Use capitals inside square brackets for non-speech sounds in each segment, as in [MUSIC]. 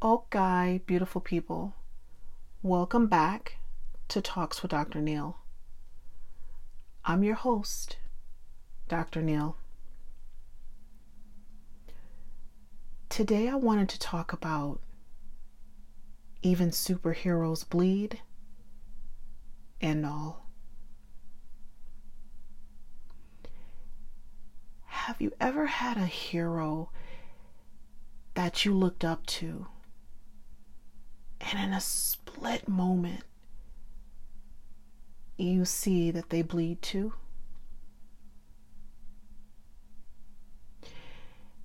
Okay, beautiful people. Welcome back to Talks with Dr. Neil. I'm your host, Dr. Neil. Today I wanted to talk about even superheroes bleed and all. Have you ever had a hero that you looked up to and in a split moment you see that they bleed too?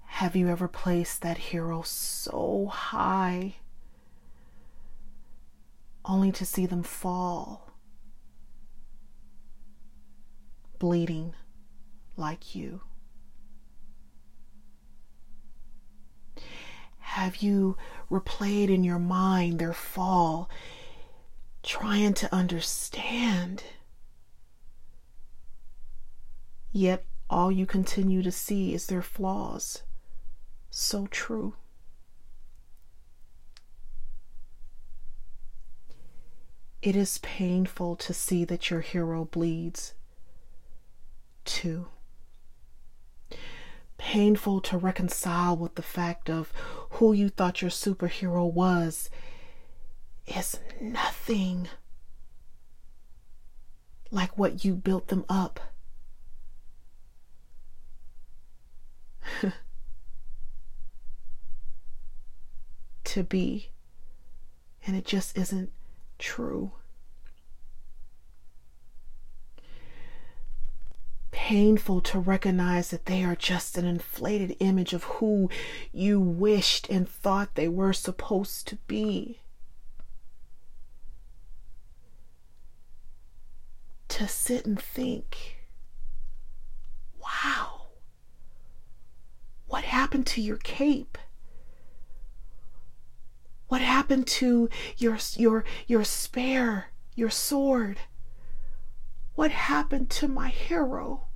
Have you ever placed that hero so high only to see them fall, bleeding like you? Have you replayed in your mind their fall, trying to understand? Yet all you continue to see is their flaws so true. It is painful to see that your hero bleeds, too. Painful to reconcile with the fact of who you thought your superhero was is nothing like what you built them up. [LAUGHS] to be, and it just isn't true. Painful to recognize that they are just an inflated image of who you wished and thought they were supposed to be. To sit and think, wow, what happened to your cape? What happened to your your your spear, your sword? What happened to my hero?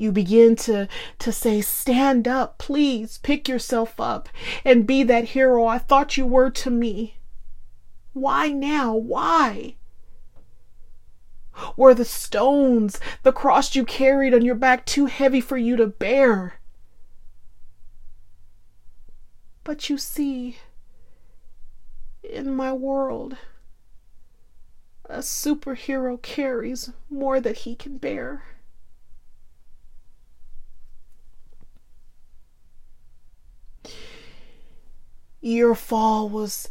You begin to, to say, Stand up, please, pick yourself up and be that hero I thought you were to me. Why now? Why? Were the stones, the cross you carried on your back, too heavy for you to bear? But you see, in my world, a superhero carries more that he can bear. Your fall was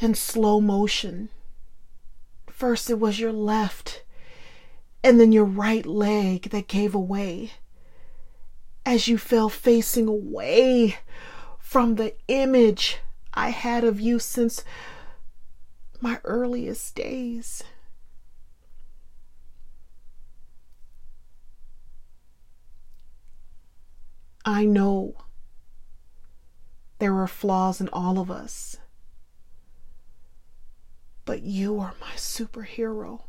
in slow motion. First, it was your left, and then your right leg that gave away as you fell facing away from the image I had of you since my earliest days. I know there are flaws in all of us, but you are my superhero,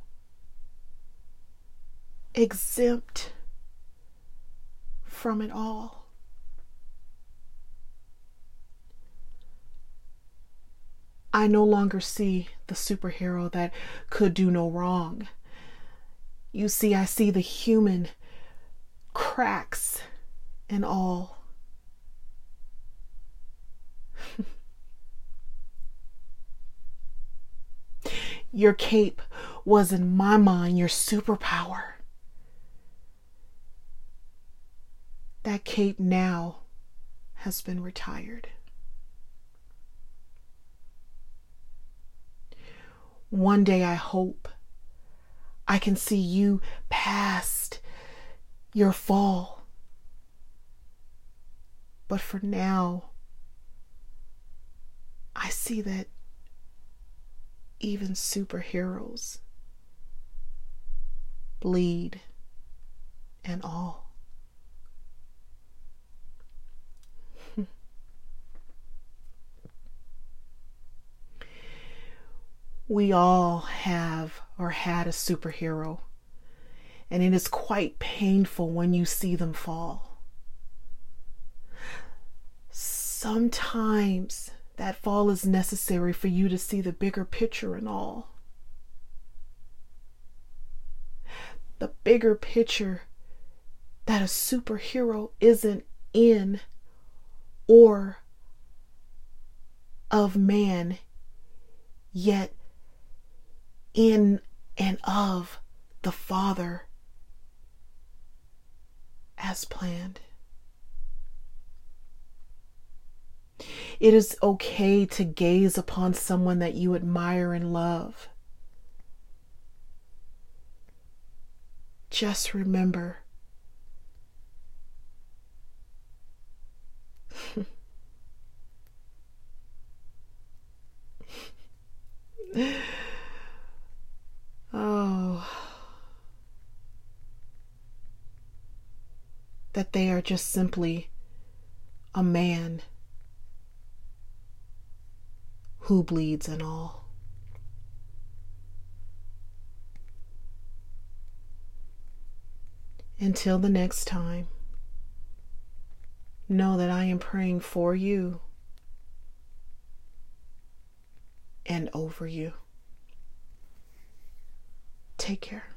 exempt from it all. I no longer see the superhero that could do no wrong. You see, I see the human cracks and all. Your cape was, in my mind, your superpower. That cape now has been retired. One day I hope I can see you past your fall. But for now, I see that even superheroes bleed and all. [LAUGHS] we all have or had a superhero, and it is quite painful when you see them fall. sometimes that fall is necessary for you to see the bigger picture and all. The bigger picture that a superhero isn't in or of man, yet in and of the Father as planned. It is okay to gaze upon someone that you admire and love. Just remember [LAUGHS] oh. That they are just simply a man who bleeds and all. Until the next time, know that I am praying for you and over you. Take care.